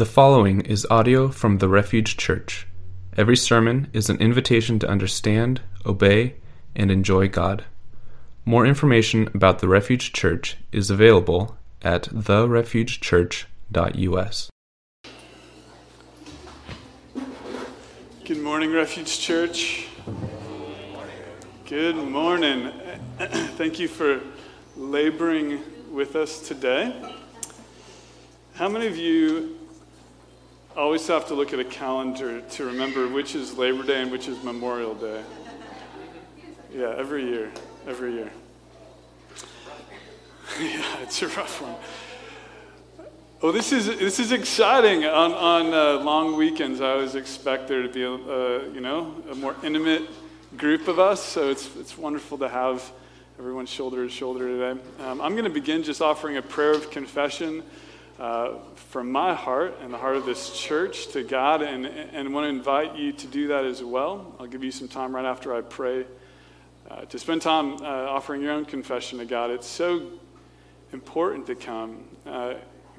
The following is audio from the Refuge Church. Every sermon is an invitation to understand, obey, and enjoy God. More information about the Refuge Church is available at therefugechurch.us. Good morning, Refuge Church. Good morning. Thank you for laboring with us today. How many of you always have to look at a calendar to remember which is Labor Day and which is Memorial Day? Yeah, every year. Every year. yeah, it's a rough one. Well, this is this is exciting. On on uh, long weekends, I always expect there to be a, uh, you know a more intimate group of us. So it's it's wonderful to have everyone shoulder to shoulder today. Um, I'm going to begin just offering a prayer of confession uh, from my heart and the heart of this church to God, and and want to invite you to do that as well. I'll give you some time right after I pray uh, to spend time uh, offering your own confession to God. It's so important to come. Uh,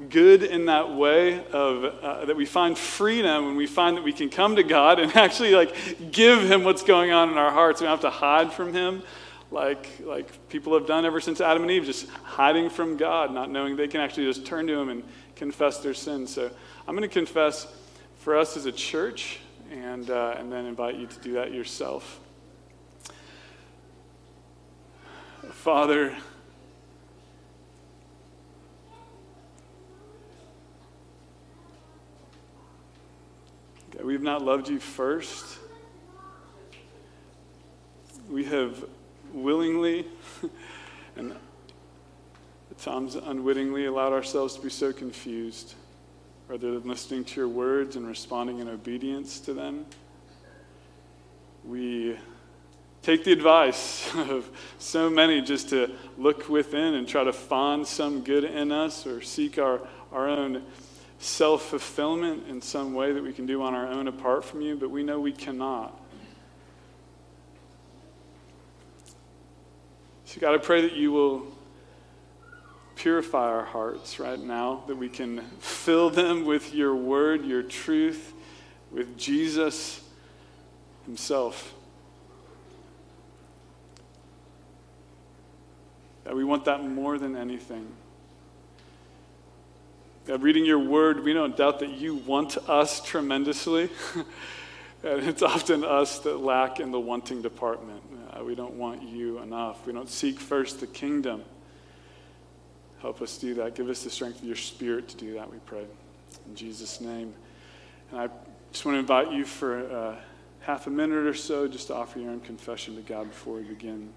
good in that way of uh, that we find freedom when we find that we can come to God and actually like give him what's going on in our hearts. We don't have to hide from him like like people have done ever since Adam and Eve, just hiding from God, not knowing they can actually just turn to him and confess their sins. So I'm going to confess for us as a church and uh, and then invite you to do that yourself. Father, God, we have not loved you first. We have willingly and at times unwittingly allowed ourselves to be so confused rather than listening to your words and responding in obedience to them. We take the advice of so many just to look within and try to find some good in us or seek our, our own self fulfillment in some way that we can do on our own apart from you, but we know we cannot. So, God, I pray that you will purify our hearts right now, that we can fill them with your word, your truth, with Jesus himself. God, we want that more than anything. God, reading your word, we don't doubt that you want us tremendously. and it's often us that lack in the wanting department. Uh, we don't want you enough. We don't seek first the kingdom. Help us do that. Give us the strength of your spirit to do that, we pray. In Jesus' name. And I just want to invite you for uh, half a minute or so just to offer your own confession to God before we begin.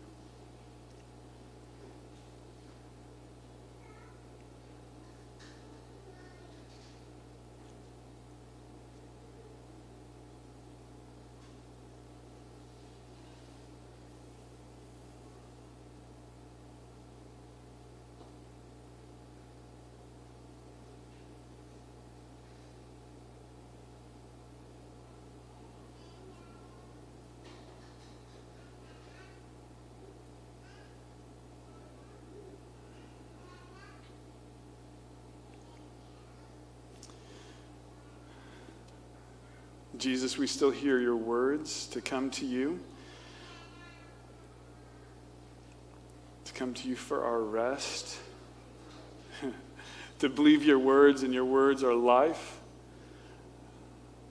Jesus, we still hear your words to come to you, to come to you for our rest, to believe your words, and your words are life.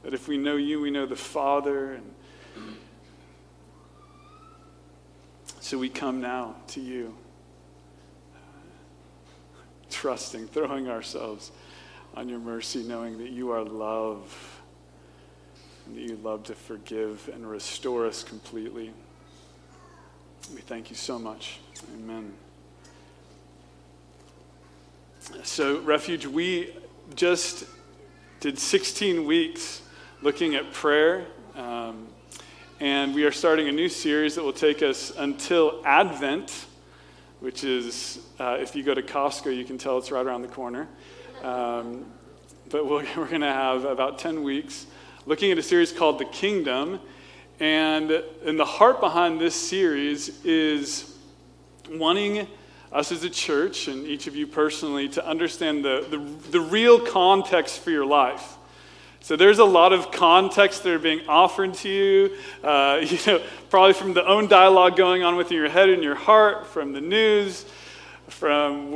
That if we know you, we know the Father. And so we come now to you, trusting, throwing ourselves on your mercy, knowing that you are love and that you love to forgive and restore us completely. We thank you so much. Amen. So, Refuge, we just did 16 weeks looking at prayer. Um, and we are starting a new series that will take us until Advent, which is, uh, if you go to Costco, you can tell it's right around the corner. Um, but we we are going to have about 10 weeks looking at a series called The Kingdom. And, and the heart behind this series is wanting us as a church and each of you personally to understand the, the, the real context for your life. So there's a lot of context that are being offered to you, uh, you know, probably from the own dialogue going on within your head and your heart, from the news, from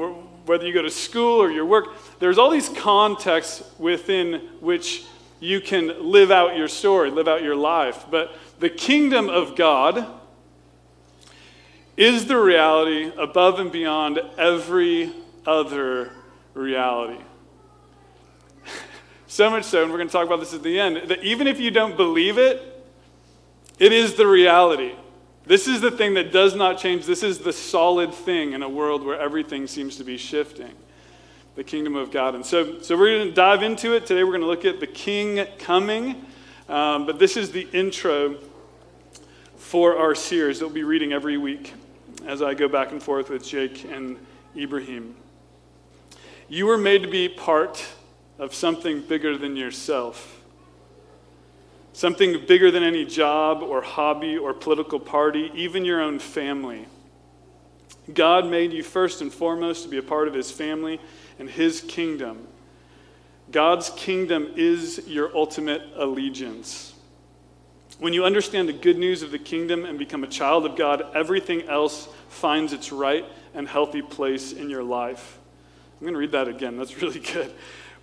whether you go to school or your work. There's all these contexts within which you can live out your story, live out your life. But the kingdom of God is the reality above and beyond every other reality. So much so, and we're going to talk about this at the end, that even if you don't believe it, it is the reality. This is the thing that does not change. This is the solid thing in a world where everything seems to be shifting the kingdom of God. And so, so we're going to dive into it. Today we're going to look at the king coming. Um, but this is the intro for our series that we'll be reading every week as I go back and forth with Jake and Ibrahim. You were made to be part of something bigger than yourself. Something bigger than any job or hobby or political party, even your own family. God made you first and foremost to be a part of His family and His kingdom. God's kingdom is your ultimate allegiance. When you understand the good news of the kingdom and become a child of God, everything else finds its right and healthy place in your life. I'm going to read that again. That's really good.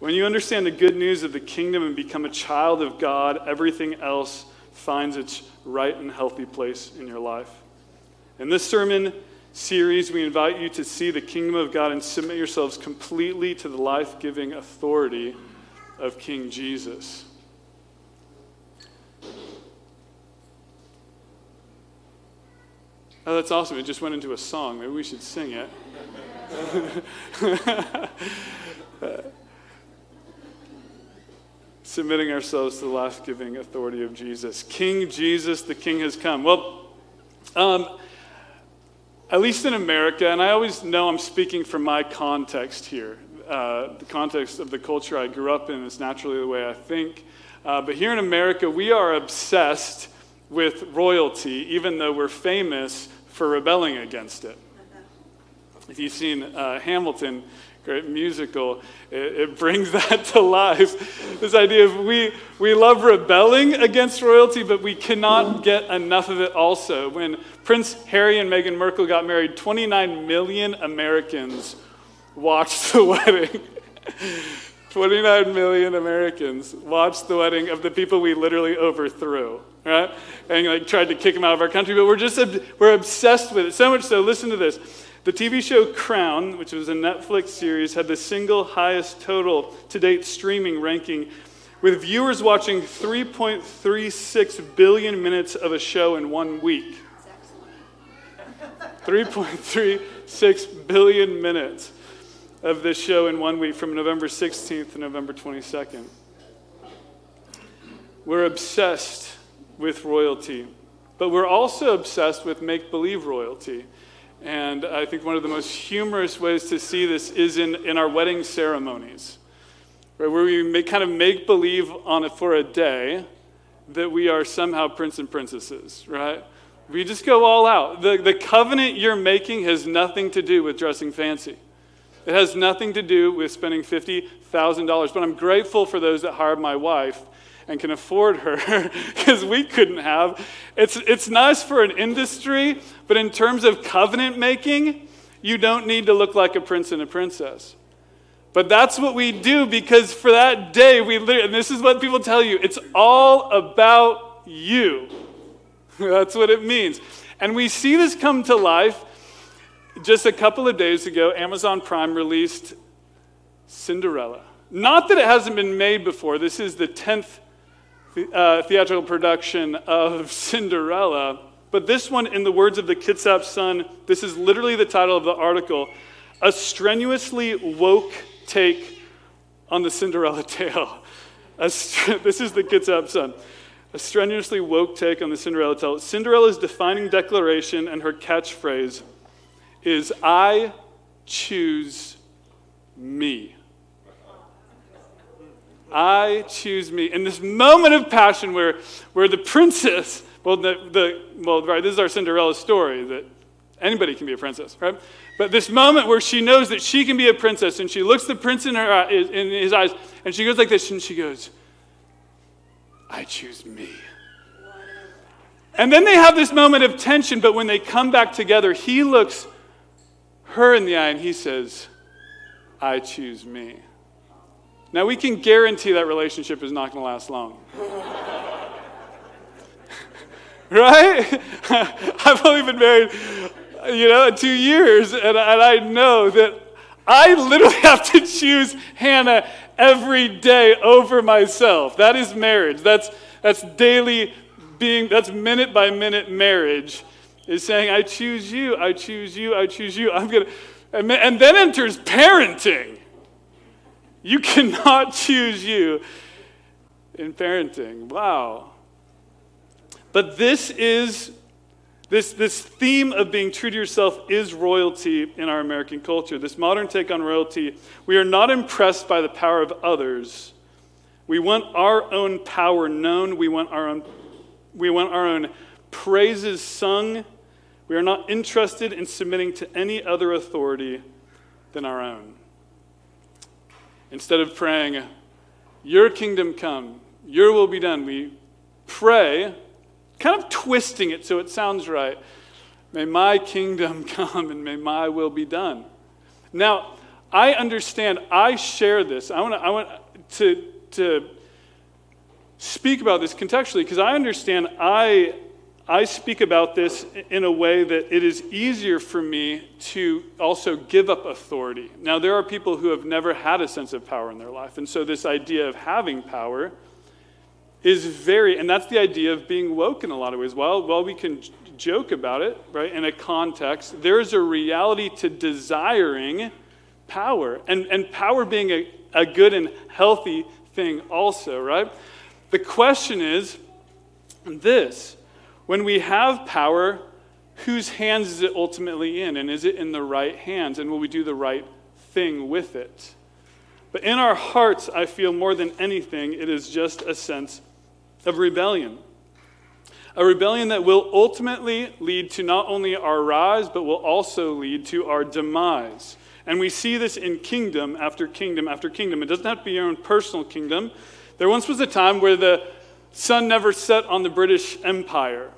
When you understand the good news of the kingdom and become a child of God, everything else finds its right and healthy place in your life. In this sermon series, we invite you to see the kingdom of God and submit yourselves completely to the life giving authority of King Jesus. Oh, that's awesome. It just went into a song. Maybe we should sing it. submitting ourselves to the life giving authority of Jesus. King Jesus, the King has come. Well, um, at least in America, and I always know I'm speaking from my context here, uh, the context of the culture I grew up in is naturally the way I think. Uh, but here in America, we are obsessed with royalty, even though we're famous for rebelling against it. If you've seen uh, Hamilton, great musical, it, it, brings that to life. This idea of we, we love rebelling against royalty, but we cannot get enough of it also. When Prince Harry and Meghan Markle got married, 29 million Americans watched the wedding. 29 million Americans watched the wedding of the people we literally overthrew, right? And like tried to kick them out of our country, but we're just we're obsessed with it. So much so, listen to this. The TV show Crown, which was a Netflix series, had the single highest total to date streaming ranking, with viewers watching 3.36 billion minutes of a show in one week. 3.36 billion minutes of this show in one week from November 16th to November 22nd. We're obsessed with royalty, but we're also obsessed with make believe royalty. And I think one of the most humorous ways to see this is in, in our wedding ceremonies, right, where we make, kind of make believe on it for a day that we are somehow prince and princesses, right? We just go all out. The, the covenant you're making has nothing to do with dressing fancy. It has nothing to do with spending $50,000. But I'm grateful for those that hired my wife and can afford her because we couldn't have. It's, it's nice for an industry, but in terms of covenant making, you don't need to look like a prince and a princess. But that's what we do because for that day, we and this is what people tell you it's all about you. that's what it means. And we see this come to life. Just a couple of days ago, Amazon Prime released Cinderella. Not that it hasn't been made before, this is the 10th uh, theatrical production of Cinderella. But this one, in the words of the Kitsap Sun, this is literally the title of the article a strenuously woke take on the Cinderella tale. This is the Kitsap Sun. A strenuously woke take on the Cinderella tale. Cinderella's defining declaration and her catchphrase is I choose me. I choose me. In this moment of passion where, where the princess, well, the, the, well, right, this is our Cinderella story that Anybody can be a princess, right? But this moment where she knows that she can be a princess, and she looks the prince in, her, uh, in his eyes, and she goes like this, and she goes, I choose me. And then they have this moment of tension, but when they come back together, he looks her in the eye and he says, I choose me. Now, we can guarantee that relationship is not going to last long. right? I've only been married, you know, two years, and, and I know that I literally have to choose Hannah every day over myself. That is marriage. That's, that's daily being, that's minute by minute marriage, is saying, I choose you, I choose you, I choose you. I'm going to, and then enters parenting. You cannot choose you in parenting. Wow. But this is this, this theme of being true to yourself is royalty in our American culture. This modern take on royalty, we are not impressed by the power of others. We want our own power known. We want our own, we want our own praises sung. We are not interested in submitting to any other authority than our own. Instead of praying, Your kingdom come, Your will be done, we pray kind of twisting it so it sounds right. May my kingdom come and may my will be done. Now, I understand, I share this. I want, to, I to, to speak about this contextually because I understand I, I speak about this in a way that it is easier for me to also give up authority. Now, there are people who have never had a sense of power in their life, and so this idea of having power is very, and that's the idea of being woke in a lot of ways. While, while we can joke about it, right, in a context, there's a reality to desiring power, and, and power being a, a good and healthy thing, also, right? The question is this when we have power, whose hands is it ultimately in? And is it in the right hands? And will we do the right thing with it? But in our hearts, I feel more than anything, it is just a sense of rebellion. A rebellion that will ultimately lead to not only our rise, but will also lead to our demise. And we see this in kingdom after kingdom after kingdom. It doesn't have to be your own personal kingdom. There once was a time where the sun never set on the British Empire.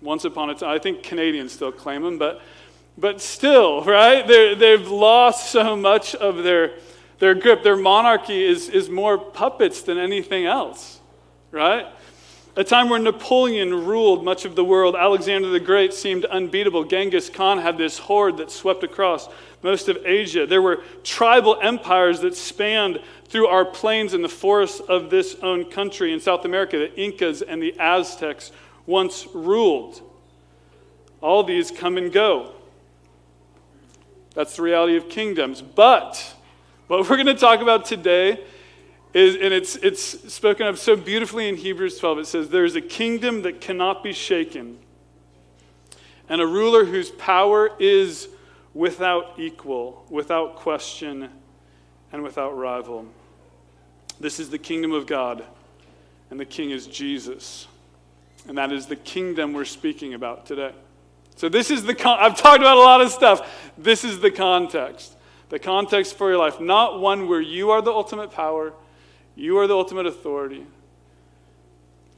Once upon a time, I think Canadians still claim them, but, but still, right? they they've lost so much of their, their grip. Their monarchy is, is more puppets than anything else right? A time where Napoleon ruled much of the world, Alexander the Great seemed unbeatable. Genghis Khan had this horde that swept across most of Asia. There were tribal empires that spanned through our plains and the forests of this own country in South America. The Incas and the Aztecs once ruled. All these come and go. That's the reality of kingdoms. But what we're going to talk about today is, and it's, it's spoken of so beautifully in Hebrews 12. It says, There is a kingdom that cannot be shaken, and a ruler whose power is without equal, without question, and without rival. This is the kingdom of God, and the king is Jesus. And that is the kingdom we're speaking about today. So, this is the, con- I've talked about a lot of stuff. This is the context. The context for your life, not one where you are the ultimate power you are the ultimate authority.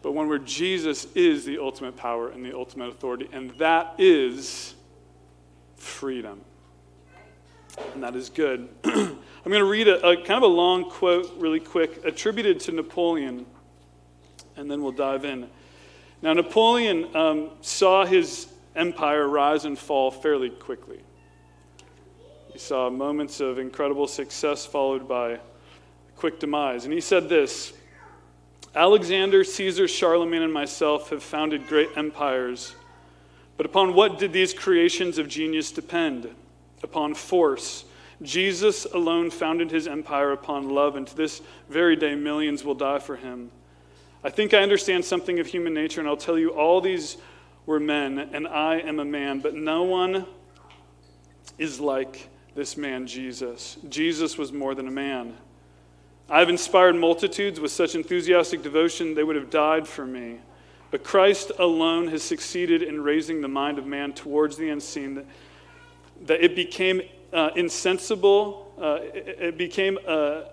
But one where Jesus is the ultimate power and the ultimate authority, and that is freedom. And that is good. I'm going to read a, a, kind of a long quote really quick attributed to Napoleon, and then we'll dive in. Now, Napoleon um, saw his empire rise and fall fairly quickly. He saw moments of incredible success followed by quick demise. And he said this Alexander, Caesar, Charlemagne, and myself have founded great empires. But upon what did these creations of genius depend? Upon force. Jesus alone founded his empire upon love, and to this very day, millions will die for him. I think I understand something of human nature, and I'll tell you all these were men, and I am a man, but no one is like this man, Jesus. Jesus was more than a man. I've inspired multitudes with such enthusiastic devotion they would have died for me. But Christ alone has succeeded in raising the mind of man towards the unseen, that, that it became uh, insensible, uh, it, it, became a,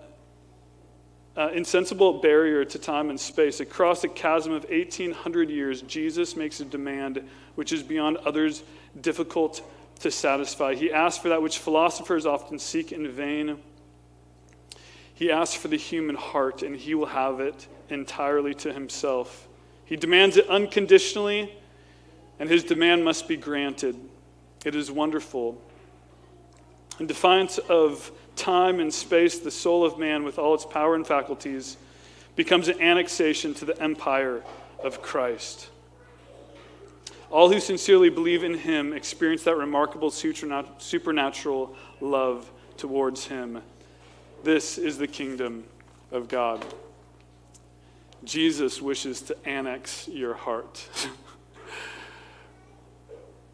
a insensible barrier to time and space. Across a chasm of 1,800 years, Jesus makes a demand which is beyond others difficult to satisfy. He asks for that which philosophers often seek in vain. He asks for the human heart, and he will have it entirely to himself. He demands it unconditionally, and his demand must be granted. It is wonderful. In defiance of time and space, the soul of man, with all its power and faculties, becomes an annexation to the empire of Christ. All who sincerely believe in him experience that remarkable supernatural love towards him. This is the kingdom of God. Jesus wishes to annex your heart.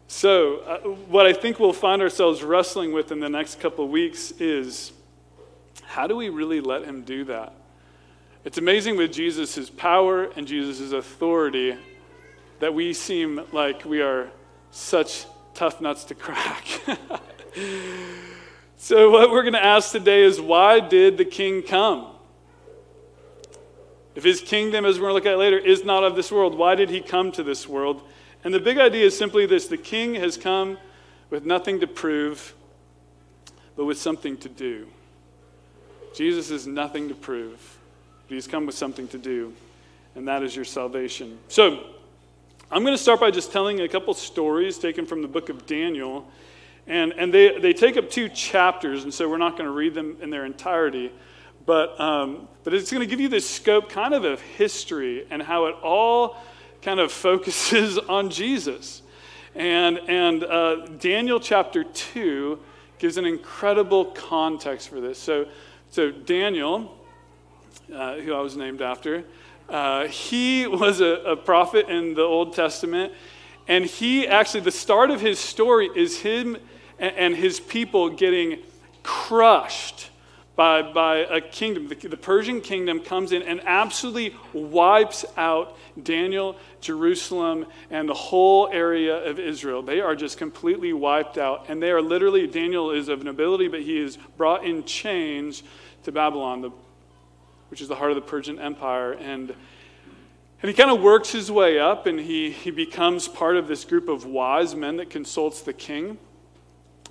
so, uh, what I think we'll find ourselves wrestling with in the next couple weeks is how do we really let him do that? It's amazing with Jesus' power and Jesus' authority that we seem like we are such tough nuts to crack. so, what we're going to ask today is why did the king come? If his kingdom, as we're going to look at later, is not of this world, why did he come to this world? And the big idea is simply this the king has come with nothing to prove, but with something to do. Jesus has nothing to prove, but he's come with something to do, and that is your salvation. So, I'm going to start by just telling a couple stories taken from the book of Daniel. And, and they, they take up two chapters, and so we're not going to read them in their entirety. But, um, but it's going to give you this scope kind of of history and how it all kind of focuses on Jesus. And, and uh, Daniel chapter 2 gives an incredible context for this. So, so Daniel, uh, who I was named after, uh, he was a, a prophet in the Old Testament, and he actually, the start of his story is him and, and his people getting crushed by, by a kingdom. The, the, Persian kingdom comes in and absolutely wipes out Daniel, Jerusalem, and the whole area of Israel. They are just completely wiped out. And they are literally, Daniel is of nobility, but he is brought in chains to Babylon, the which is the heart of the Persian Empire. And, and he kind of works his way up and he, he becomes part of this group of wise men that consults the king.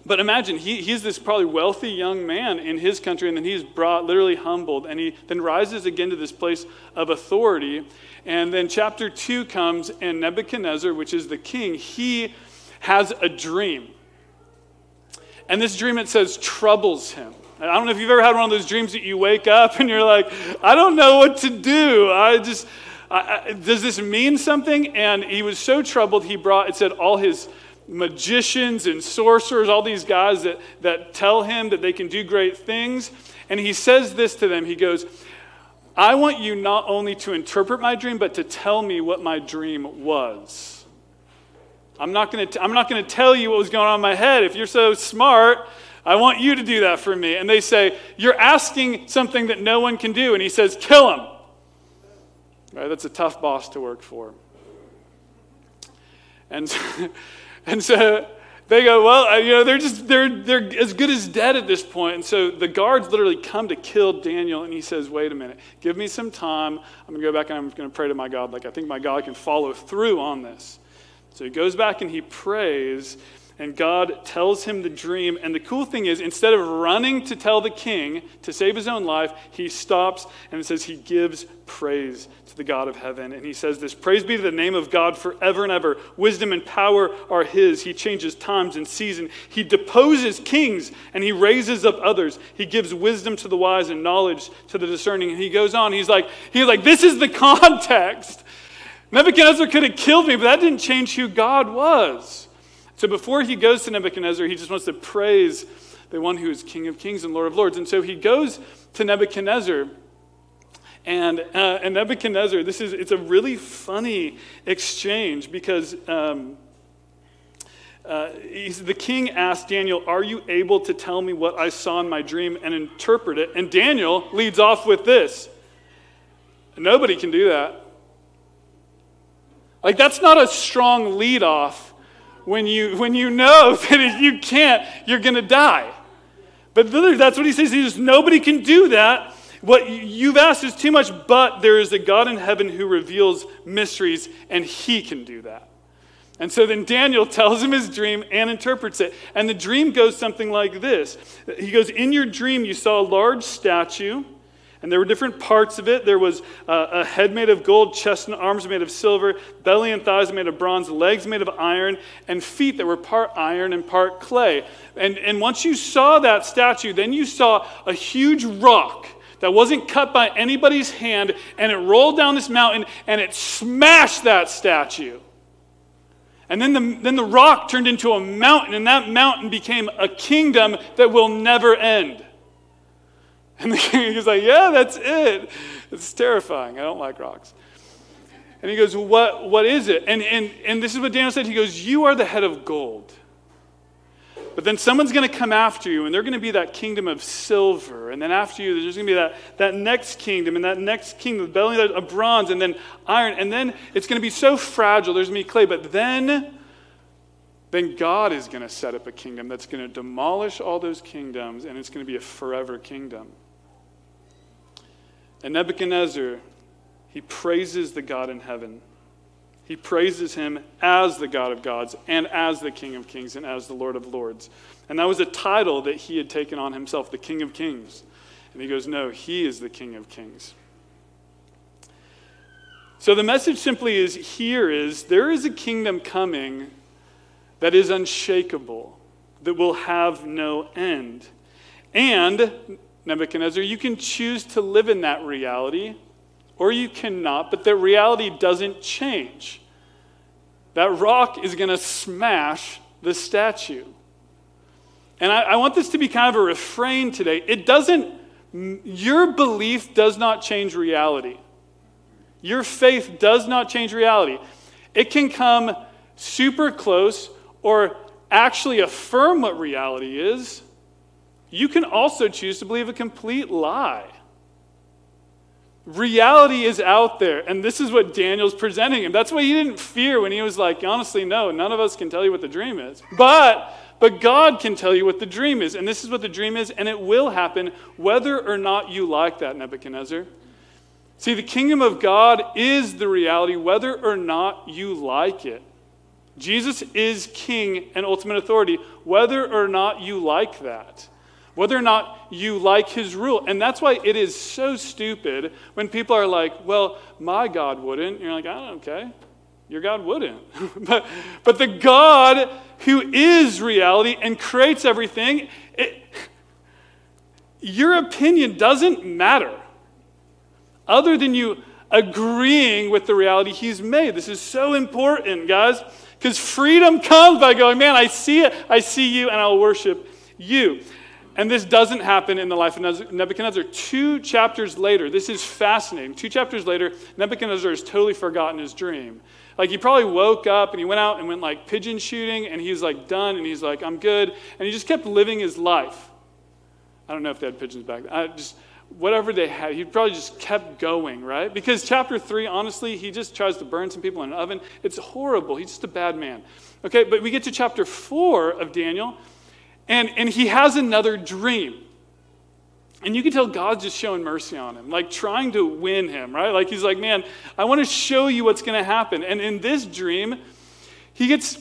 But imagine, he, he's this probably wealthy young man in his country, and then he's brought, literally humbled, and he then rises again to this place of authority. And then chapter 2 comes, and Nebuchadnezzar, which is the king, he has a dream. And this dream, it says, troubles him. I don't know if you've ever had one of those dreams that you wake up and you're like, I don't know what to do. I just, I, I, does this mean something? And he was so troubled, he brought, it said, all his magicians and sorcerers, all these guys that, that tell him that they can do great things. And he says this to them He goes, I want you not only to interpret my dream, but to tell me what my dream was. I'm not going to, tell you what was going on in my head. If you're so smart, I want you to do that for me. And they say, You're asking something that no one can do. And he says, Kill him. Right? That's a tough boss to work for. And, and so they go, Well, uh, you know, they're just, they're, they're as good as dead at this point. And so the guards literally come to kill Daniel. And he says, Wait a minute, give me some time. I'm to go back and I'm to pray to my God. Like, I think my God can follow through on this. So he goes back and he prays and God tells him the dream. And the cool thing is, instead of running to tell the king to save his own life, he stops and says he gives praise to the God of heaven. And he says this Praise be to the name of God forever and ever. Wisdom and power are his. He changes times and seasons. He deposes kings and he raises up others. He gives wisdom to the wise and knowledge to the discerning. And he goes on. He's like, he's like, this is the context. Nebuchadnezzar could have killed me, but that didn't change who God was. So before he goes to Nebuchadnezzar, he just wants to praise the one who is King of Kings and Lord of Lords. And so he goes to Nebuchadnezzar. And, uh, and Nebuchadnezzar, this is, it's a really funny exchange because um, uh, the king asked Daniel, Are you able to tell me what I saw in my dream and interpret it? And Daniel leads off with this Nobody can do that. Like, that's not a strong lead off when you, when you know that if you can't, you're going to die. But that's what he says. He says, nobody can do that. What you've asked is too much, but there is a God in heaven who reveals mysteries, and he can do that. And so then Daniel tells him his dream and interprets it. And the dream goes something like this He goes, In your dream, you saw a large statue and there were different parts of it. There was uh, a head made of gold, chest and arms made of silver, belly and thighs made of bronze, legs made of iron, and feet that were part iron and part clay. And, and once you saw that statue, then you saw a huge rock that wasn't cut by anybody's hand, and it rolled down this mountain and it smashed that statue. And then the, then the rock turned into a mountain, and that mountain became a kingdom that will never end. And the king is like, Yeah, that's it. It's terrifying. I don't like rocks. And he goes, What, what is it? And, and, and this is what Daniel said. He goes, You are the head of gold. But then someone's going to come after you, and they're going to be that kingdom of silver. And then after you, there's going to be that, that next kingdom, and that next kingdom, the belly of bronze, and then iron. And then it's going to be so fragile, there's going to be clay. But then, then God is going to set up a kingdom that's going to demolish all those kingdoms, and it's going to be a forever kingdom. And Nebuchadnezzar, he praises the God in heaven. He praises him as the God of gods and as the King of kings and as the Lord of lords. And that was a title that he had taken on himself, the King of kings. And he goes, No, he is the King of kings. So the message simply is here is there is a kingdom coming that is unshakable, that will have no end. And Nebuchadnezzar, you can choose to live in that reality or you cannot, but that reality doesn't change. That rock is going to smash the statue. And I, I, want this to be kind of a refrain today. It doesn't, your belief does not change reality. Your faith does not change reality. It can come super close or actually affirm what reality is, you can also choose to believe a complete lie. Reality is out there, and this is what Daniel's presenting him. That's why he didn't fear when he was like, honestly, no, none of us can tell you what the dream is. But but God can tell you what the dream is, and this is what the dream is, and it will happen whether or not you like that, Nebuchadnezzar. See, the kingdom of God is the reality whether or not you like it. Jesus is king and ultimate authority, whether or not you like that whether or not you like his rule. And that's why it is so stupid when people are like, well, my God wouldn't. You're like, okay. Your God wouldn't. but, but the God who is reality and creates everything, it, your opinion doesn't matter other than you agreeing with the reality he's made. This is so important, guys, because freedom comes by going, man, I see it, I see you, and I'll worship you. And this doesn't happen in the life of Nebuchadnezzar. Two chapters later, this is fascinating. Two chapters later, Nebuchadnezzar has totally forgotten his dream. Like he probably woke up and he went out and went like pigeon shooting and he's like done and he's like, I'm good. And he just kept living his life. I don't know if they had pigeons back then. I just whatever they had, he probably just kept going, right? Because chapter three, honestly, he just tries to burn some people in an oven. It's horrible. He's just a bad man. Okay, but we get to chapter four of Daniel and, and he has another dream. And you can tell God's just showing mercy on him, like trying to win him, right? Like he's like, man, I want to show you what's going to happen. And in this dream, he gets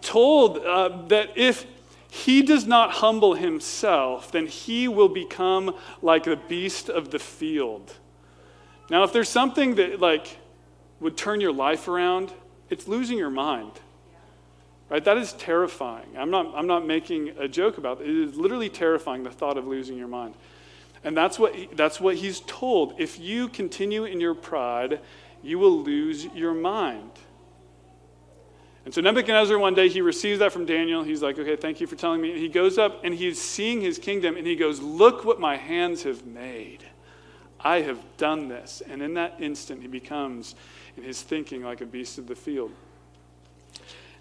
told uh, that if he does not humble himself, then he will become like the beast of the field. Now, if there's something that like would turn your life around, it's losing your mind. Right? That is terrifying. I'm not, I'm not making a joke about it. It is literally terrifying, the thought of losing your mind. And that's what, he, that's what he's told. If you continue in your pride, you will lose your mind. And so Nebuchadnezzar, one day, he receives that from Daniel. He's like, okay, thank you for telling me. And he goes up and he's seeing his kingdom and he goes, look what my hands have made. I have done this. And in that instant, he becomes, in his thinking, like a beast of the field.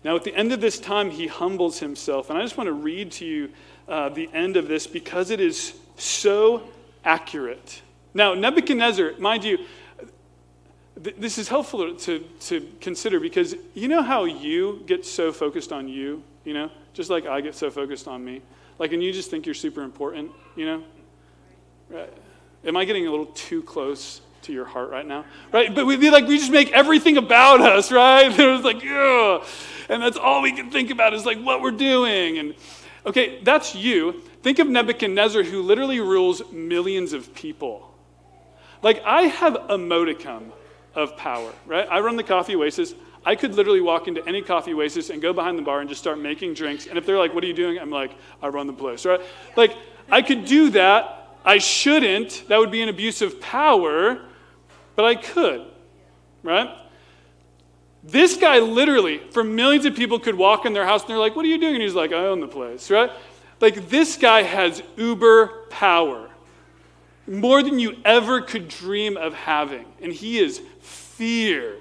Now, at the end of this time, he humbles himself. And I just want to read to you uh, the end of this because it is so accurate. Now, Nebuchadnezzar, mind you, th- this is helpful to, to consider because you know how you get so focused on you, you know, just like I get so focused on me. Like, and you just think you're super important, you know? Right? Am I getting a little too close to your heart right now? Right? But we like we just make everything about us, right? There's like. And that's all we can think about is like what we're doing. And okay, that's you. Think of Nebuchadnezzar who literally rules millions of people. Like I have a modicum of power, right? I run the coffee oasis. I could literally walk into any coffee oasis and go behind the bar and just start making drinks. And if they're like, what are you doing? I'm like, I run the place, right? Like, I could do that. I shouldn't. That would be an abuse of power, but I could, right? This guy literally, for millions of people, could walk in their house and they're like, what are you doing? And he's like, I own the place, right? Like, this guy has uber power more than you ever could dream of having. And he is feared.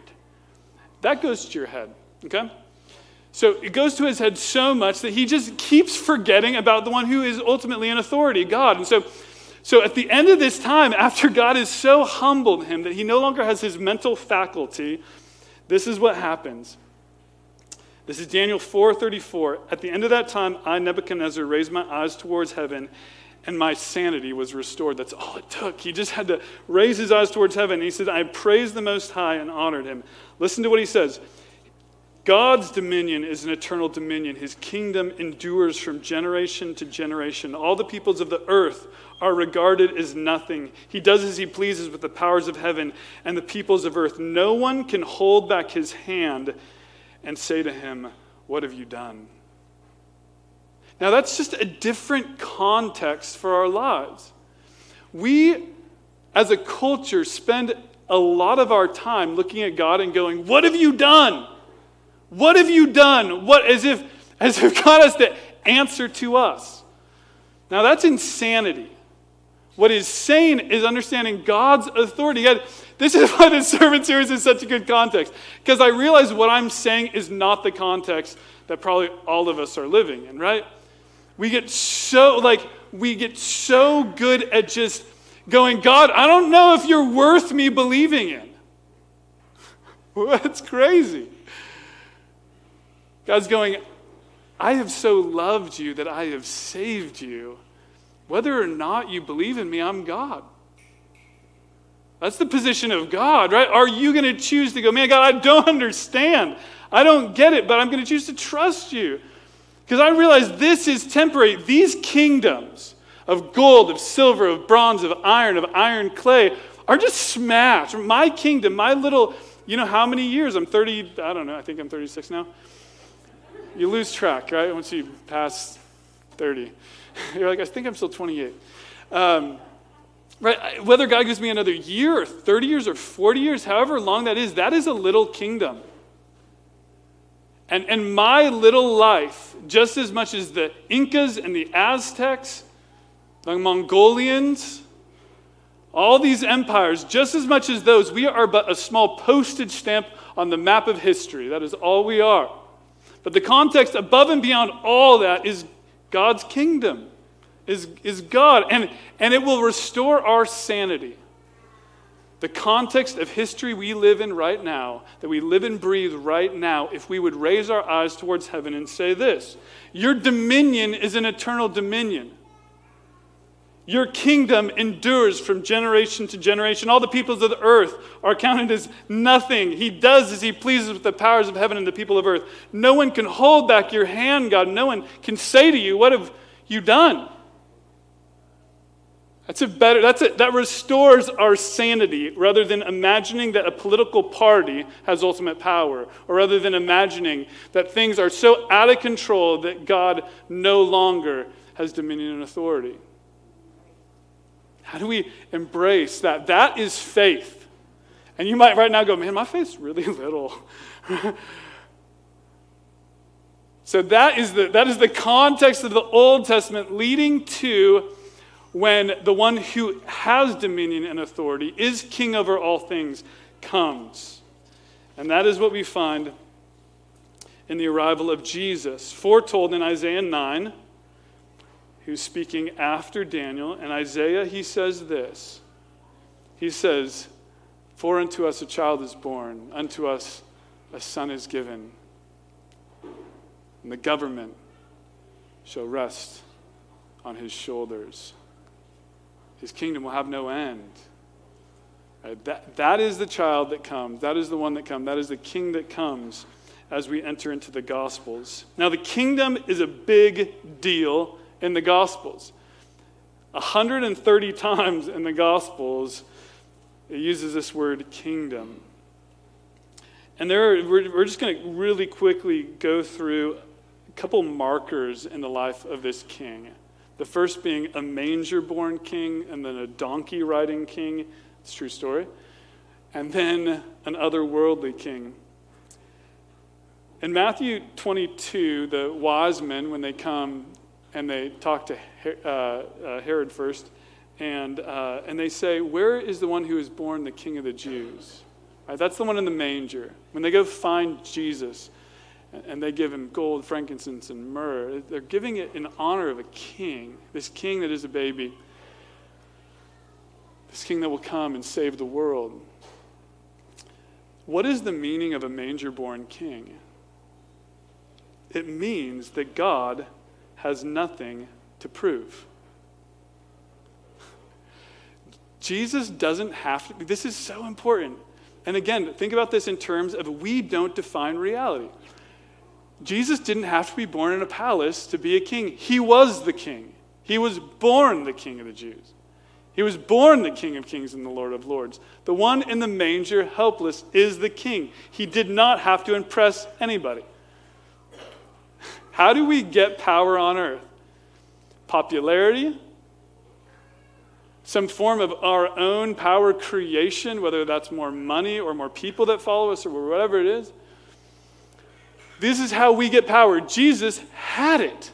That goes to your head, okay? So it goes to his head so much that he just keeps forgetting about the one who is ultimately in authority, God. And so, so at the end of this time, after God has so humbled him that he no longer has his mental faculty, this is what happens. This is Daniel 4:34. At the end of that time, I Nebuchadnezzar raised my eyes towards heaven and my sanity was restored. That's all it took. He just had to raise his eyes towards heaven. He said, I praised the Most High and honored him. Listen to what he says God's dominion is an eternal dominion. His kingdom endures from generation to generation. All the peoples of the earth are regarded as nothing. He does as he pleases with the powers of heaven and the peoples of earth. No one can hold back his hand and say to him, What have you done? Now, that's just a different context for our lives. We, as a culture, spend a lot of our time looking at God and going, What have you done? What have you done? What, as if, as if God has to answer to us. Now, that's insanity. What is sane is understanding God's authority. This is why the servant series is such a good context, because I realize what I'm saying is not the context that probably all of us are living in, right? We get so, like, we get so good at just going, God, I don't know if you're worth me believing in. That's crazy. God's going, I have so loved you that I have saved you. Whether or not you believe in me, I'm God. That's the position of God, right? Are you going to choose to go, man, God, I don't understand. I don't get it, but I'm going to choose to trust you. Because I realize this is temporary. These kingdoms of gold, of silver, of bronze, of iron, of iron clay are just smashed. My kingdom, my little, you know how many years? I'm 30, I don't know, I think I'm 36 now. You lose track, right? Once you pass 30. You're like, I think I'm still 28. Um, right? Whether God gives me another year or 30 years or 40 years, however long that is, that is a little kingdom. And, and my little life, just as much as the Incas and the Aztecs, the Mongolians, all these empires, just as much as those, we are but a small postage stamp on the map of history. That is all we are. But the context above and beyond all that is God's kingdom, is, is God. And, and it will restore our sanity the context of history we live in right now, that we live and breathe right now, if we would raise our eyes towards heaven and say this Your dominion is an eternal dominion. Your kingdom endures from generation to generation. All the peoples of the earth are counted as nothing. He does as he pleases with the powers of heaven and the people of earth. No one can hold back your hand, God. No one can say to you, What have you done? That's a better, that's it. That restores our sanity rather than imagining that a political party has ultimate power, or rather than imagining that things are so out of control that God no longer has dominion and authority. How do we embrace that? That is faith. And you might right now go, man, my faith's really little. so that is, the, that is the context of the Old Testament leading to when the one who has dominion and authority, is king over all things, comes. And that is what we find in the arrival of Jesus, foretold in Isaiah 9, who's speaking after Daniel. And Isaiah, he says this He says, For unto us a child is born, unto us a son is given, and the government shall rest on his shoulders. His kingdom will have no end. Right, that, that is the child that comes. That is the one that comes. That is the king that comes as we enter into the Gospels. Now, the kingdom is a big deal in the Gospels. 130 times in the Gospels, it uses this word kingdom. And there are, we're, we're just going to really quickly go through a couple markers in the life of this king. The first being a manger born king, and then a donkey riding king. It's true story. And then an otherworldly king. In Matthew 22, the wise men, when they come and they talk to uh, uh, Herod first, and, uh, and they say, Where is the one who is born the king of the Jews? Right, that's the one in the manger. When they go find Jesus, and they give him gold, frankincense, and myrrh. They're giving it in honor of a king, this king that is a baby, this king that will come and save the world. What is the meaning of a manger born king? It means that God has nothing to prove. Jesus doesn't have to, this is so important. And again, think about this in terms of we don't define reality. Jesus didn't have to be born in a palace to be a king. He was the king. He was born the king of the Jews. He was born the King of Kings and the Lord of Lords. The one in the manger, helpless, is the king. He did not have to impress anybody. How do we get power on earth? Popularity? Some form of our own power creation, whether that's more money or more people that follow us or whatever it is? This is how we get power. Jesus had it.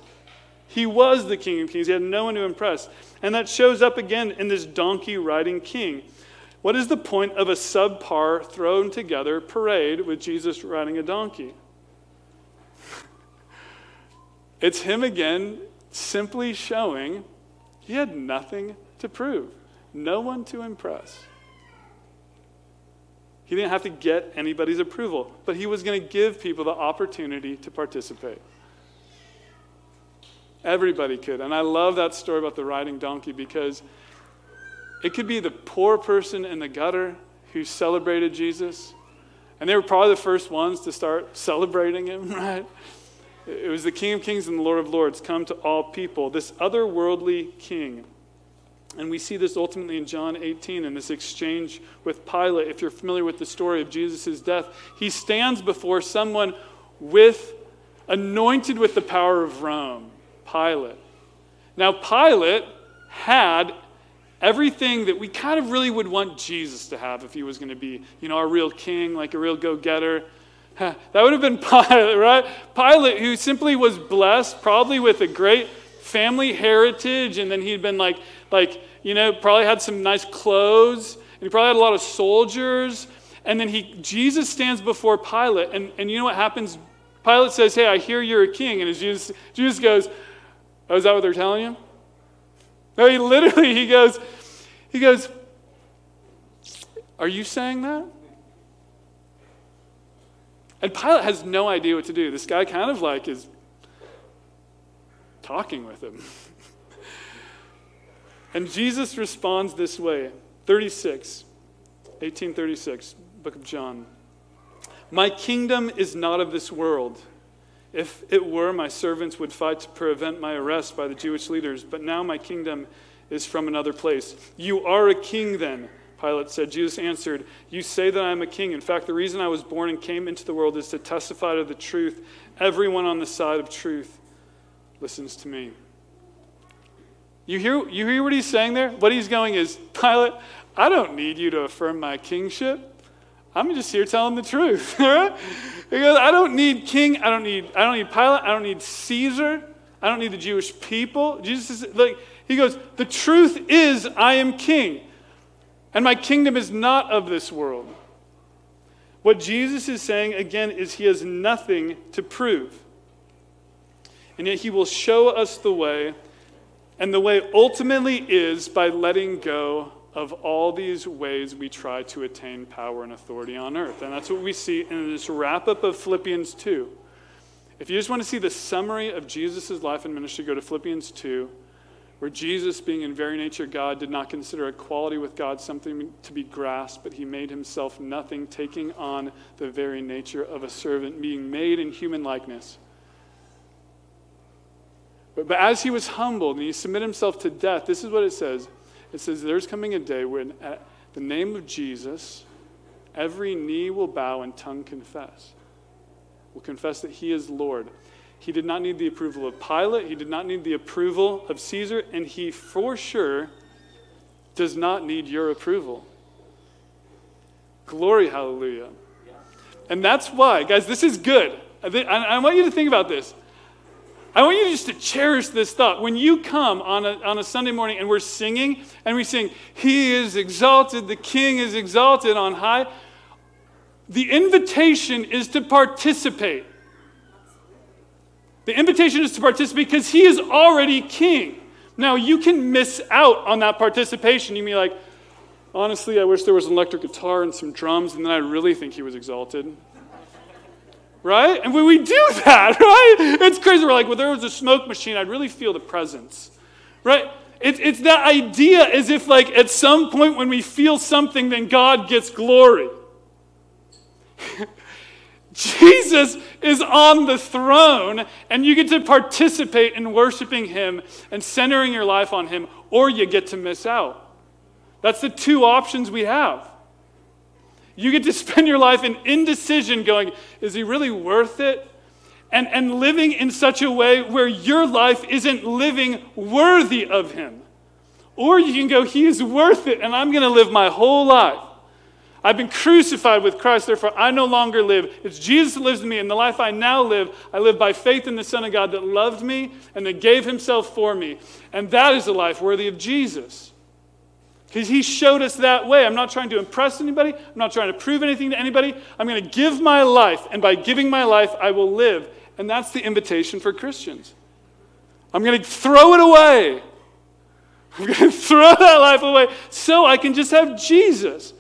He was the King of Kings. He had no one to impress. And that shows up again in this donkey riding king. What is the point of a subpar thrown together parade with Jesus riding a donkey? It's him again simply showing he had nothing to prove, no one to impress. He didn't have to get anybody's approval, but he was going to give people the opportunity to participate. Everybody could. And I love that story about the riding donkey because it could be the poor person in the gutter who celebrated Jesus. And they were probably the first ones to start celebrating him, right? It was the King of Kings and the Lord of Lords come to all people, this otherworldly king. And we see this ultimately in John 18 in this exchange with Pilate. If you're familiar with the story of Jesus' death, he stands before someone with anointed with the power of Rome, Pilate. Now, Pilate had everything that we kind of really would want Jesus to have if he was going to be, you know, our real king, like a real go getter. That would have been Pilate, right? Pilate, who simply was blessed, probably with a great family heritage, and then he'd been like, like you know, probably had some nice clothes, and he probably had a lot of soldiers. And then he, Jesus stands before Pilate, and, and you know what happens? Pilate says, Hey, I hear you're a king. And Jesus, Jesus goes, Oh, is that what they're telling you? No, he literally, he goes, he goes, Are you saying that? And Pilate has no idea what to do. This guy kind of like is talking with him. And Jesus responds this way 36, 1836, book of John. My kingdom is not of this world. If it were, my servants would fight to prevent my arrest by the Jewish leaders, but now my kingdom is from another place. You are a king then, Pilate said. Jesus answered, You say that I am a king. In fact, the reason I was born and came into the world is to testify to the truth. Everyone on the side of truth listens to me. You hear, you hear what he's saying there? What he's going is, Pilate, I don't need you to affirm my kingship. I'm just here telling the truth. he goes, I don't need king. I don't need, I don't need Pilate. I don't need Caesar. I don't need the Jewish people. Jesus is like, he goes, the truth is I am king. And my kingdom is not of this world. What Jesus is saying again is he has nothing to prove. And yet he will show us the way and the way ultimately is by letting go of all these ways we try to attain power and authority on earth. And that's what we see in this wrap up of Philippians 2. If you just want to see the summary of Jesus' life and ministry, go to Philippians 2, where Jesus, being in very nature God, did not consider equality with God something to be grasped, but he made himself nothing, taking on the very nature of a servant, being made in human likeness. But, but as he was humbled and he submitted himself to death, this is what it says it says, There's coming a day when, at the name of Jesus, every knee will bow and tongue confess. Will confess that he is Lord. He did not need the approval of Pilate, he did not need the approval of Caesar, and he for sure does not need your approval. Glory, hallelujah. And that's why, guys, this is good. I, want you to think about this. I want you just to cherish this thought. When you come on a, on a Sunday morning and we're singing and we sing, He is exalted, the King is exalted on high, the invitation is to participate. The invitation is to participate because He is already King. Now, you can miss out on that participation. You mean like, honestly, I wish there was an electric guitar and some drums, and then I really think He was exalted right? And when we do that, right? It's crazy. We're like, well, there was a smoke machine. I'd really feel the presence, right? It, it's that idea as if, like, at some point when we feel something, then God gets glory. Jesus is on the throne, and you get to participate in worshiping Him and centering your life on Him, or you get to miss out. That's the two options we have. You get to spend your life in indecision, going, is he really worth it? And, and living in such a way where your life isn't living worthy of him. Or you can go, he is worth it, and I'm going to live my whole life. I've been crucified with Christ, therefore I no longer live. It's Jesus that lives in me, and the life I now live, I live by faith in the Son of God that loved me and that gave himself for me. And that is a life worthy of Jesus. Because he showed us that way. I'm not trying to impress anybody. I'm not trying to prove anything to anybody. I'm going to give my life, and by giving my life, I will live. And that's the invitation for Christians. I'm going to throw it away. I'm going to throw that life away so I can just have Jesus.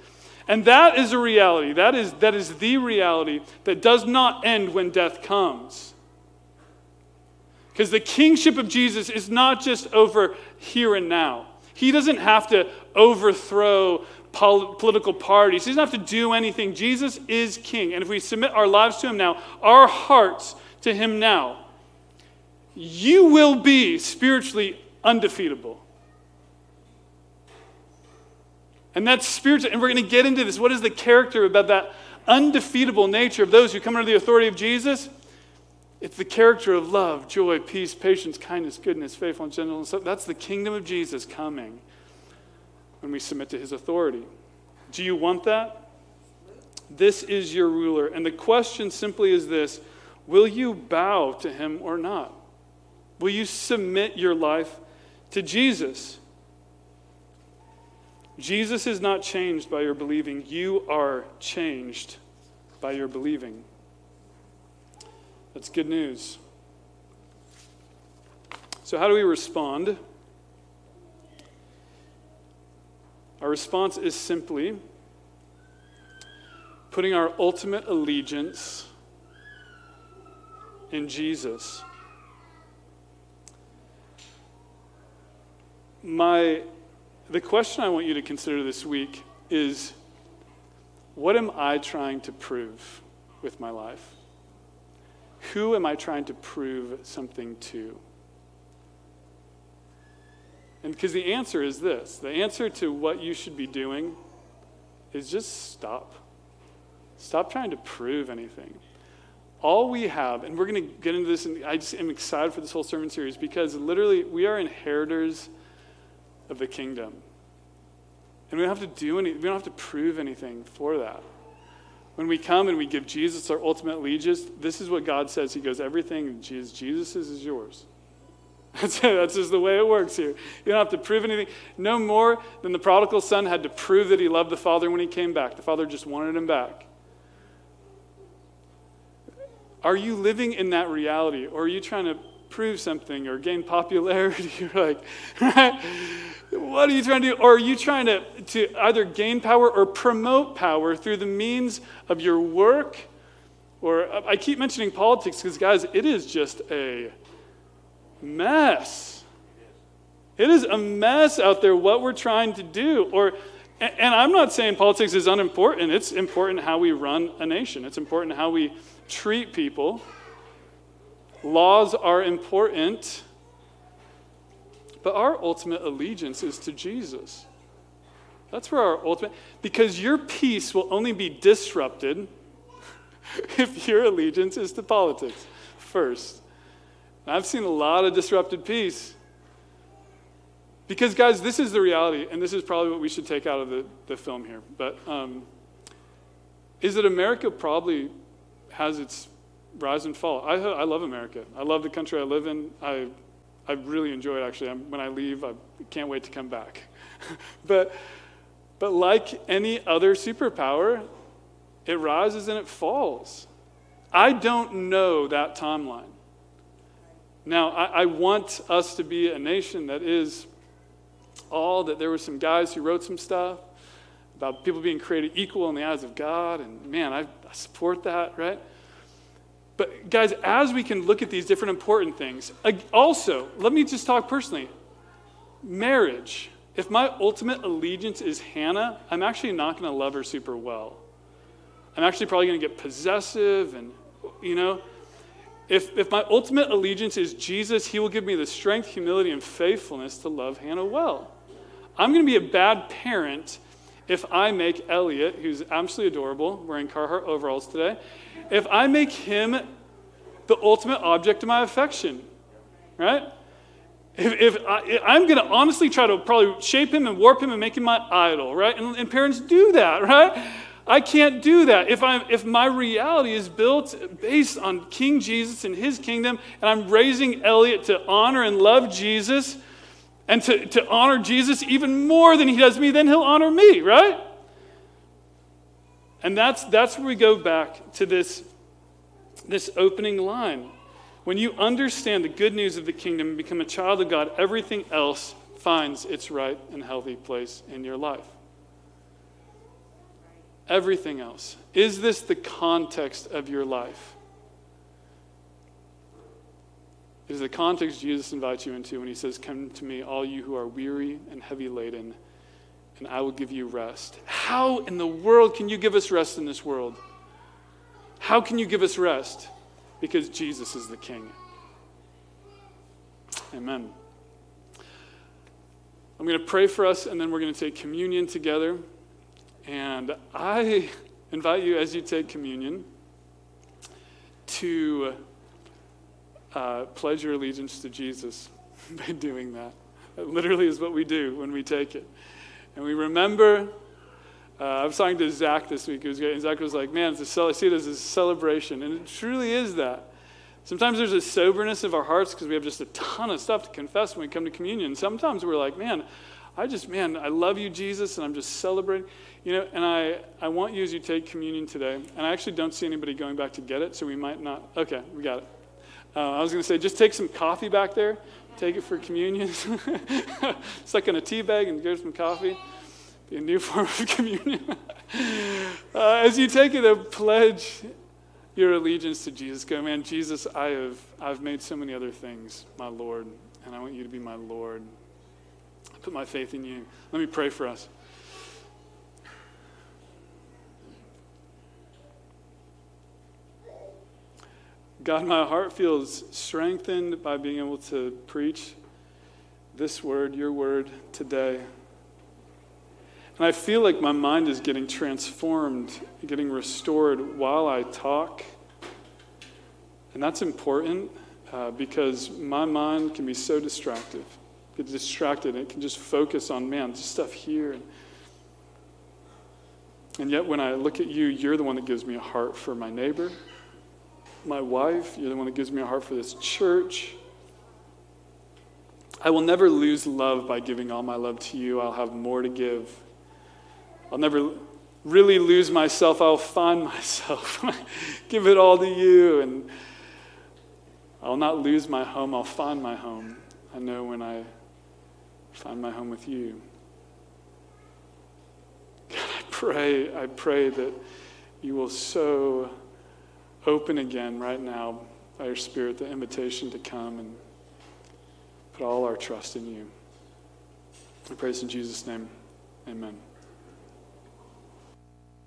And that is a reality. That is, that is the reality that does not end when death comes. Because the kingship of Jesus is not just over here and now. He doesn't have to overthrow pol- political parties, He doesn't have to do anything. Jesus is king. And if we submit our lives to Him now, our hearts to Him now, you will be spiritually undefeatable. And that's spiritual. And we're going to get into this. What is the character about that undefeatable nature of those who come under the authority of Jesus? It's the character of love, joy, peace, patience, kindness, goodness, faithfulness, gentleness. That's the kingdom of Jesus coming when we submit to his authority. Do you want that? This is your ruler. And the question simply is this Will you bow to him or not? Will you submit your life to Jesus? Jesus is not changed by your believing, you are changed by your believing. That's good news. So, how do we respond? Our response is simply putting our ultimate allegiance in Jesus. My, the question I want you to consider this week is what am I trying to prove with my life? Who am I trying to prove something to? And because the answer is this the answer to what you should be doing is just stop. Stop trying to prove anything. All we have, and we're going to get into this, and I just am excited for this whole sermon series because literally we are inheritors of the kingdom. And we don't have to do any, we don't have to prove anything for that. When we come and we give Jesus our ultimate allegiance, this is what God says. He goes, Everything Jesus, Jesus is, is yours. That's, it. That's just the way it works here. You don't have to prove anything. No more than the prodigal son had to prove that he loved the father when he came back. The father just wanted him back. Are you living in that reality, or are you trying to prove something or gain popularity. You're like, right? What are you trying to do? Or are you trying to, to either gain power or promote power through the means of your work? Or I keep mentioning politics because, guys, it is just a mess. It is a mess out there what we're trying to do. Or and I'm not saying politics is unimportant. It's important how we run a nation. It's important how we treat people. Laws are important. But our ultimate allegiance is to Jesus. That's where our ultimate, because your peace will only be disrupted if your allegiance is to politics first. And I've seen a lot of disrupted peace. Because, guys, this is the reality, and this is probably what we should take out of the, the film here. But um, is that America probably has its rise and fall. I, I love America. I love the country I live in. I, I really enjoy it, actually. I'm, when I leave, I can't wait to come back. but, but like any other superpower, it rises and it falls. I don't know that timeline. Now, I, I want us to be a nation that is all that there were some guys who wrote some stuff about people being created equal in the eyes of God, and man, I, I support that, right? But, guys, as we can look at these different important things, also, let me just talk personally. Marriage. If my ultimate allegiance is Hannah, I'm actually not going to love her super well. I'm actually probably going to get possessive, and, you know, if, if my ultimate allegiance is Jesus, he will give me the strength, humility, and faithfulness to love Hannah well. I'm going to be a bad parent if I make Elliot, who's absolutely adorable, wearing Carhartt overalls today, if I make him the ultimate object of my affection, right? If, if I, am going to honestly try to probably shape him and warp him and make him my idol, right? And, and parents do that, right? I can't do that. If, I'm, if my reality is built based on King Jesus and his kingdom, and I'm raising Elliot to honor and love Jesus and to, to honor Jesus even more than he does me, then he'll honor me, right? And that's, that's where we go back to this, this opening line. When you understand the good news of the kingdom and become a child of God, everything else finds its right and healthy place in your life. Everything else. Is this the context of your life? It is the context Jesus invites you into when he says, Come to me, all you who are weary and heavy laden and I will give you rest. How in the world can you give us rest in this world? How can you give us rest? Because Jesus is the King. Amen. I'm going to pray for us, and then we're going to take communion together. And I invite you, as you take communion, to uh, pledge your allegiance to Jesus by doing that. That literally is what we do when we take it. And we remember, uh, I was talking to Zach this week, was and Zach was like, man, it's a, I see it as a celebration. And it truly is that. Sometimes there's a soberness of our hearts because we have just a ton of stuff to confess when we come to communion. Sometimes we're like, man, I just, man, I love you, Jesus, and I'm just celebrating. You know, and I, I want you as you take communion today, and I actually don't see anybody going back to get it, so we might not. Okay, we got it. Uh, I was going to say, just take some coffee back there take it for communion. Suck in a tea bag and get some coffee. Be a new form of communion. uh, as you take it, uh, pledge your allegiance to Jesus. Go, man, Jesus, I have I've made so many other things my Lord, and I want you to be my Lord. I put my faith in you. Let me pray for us. God, my heart feels strengthened by being able to preach this word, your word, today. And I feel like my mind is getting transformed, getting restored while I talk. And that's important uh, because my mind can be so distracted. Get distracted and it can just focus on, man, just stuff here. And yet, when I look at you, you're the one that gives me a heart for my neighbor my wife. You're the one that gives me a heart for this church. I will never lose love by giving all my love to you. I'll have more to give. I'll never really lose myself. I'll find myself. give it all to you. And I'll not lose my home, I'll find my home. I know when I find my home with you. God, I pray, I pray that you will so open again right now by your Spirit the invitation to come and put all our trust in you. I praise in Jesus' name. Amen.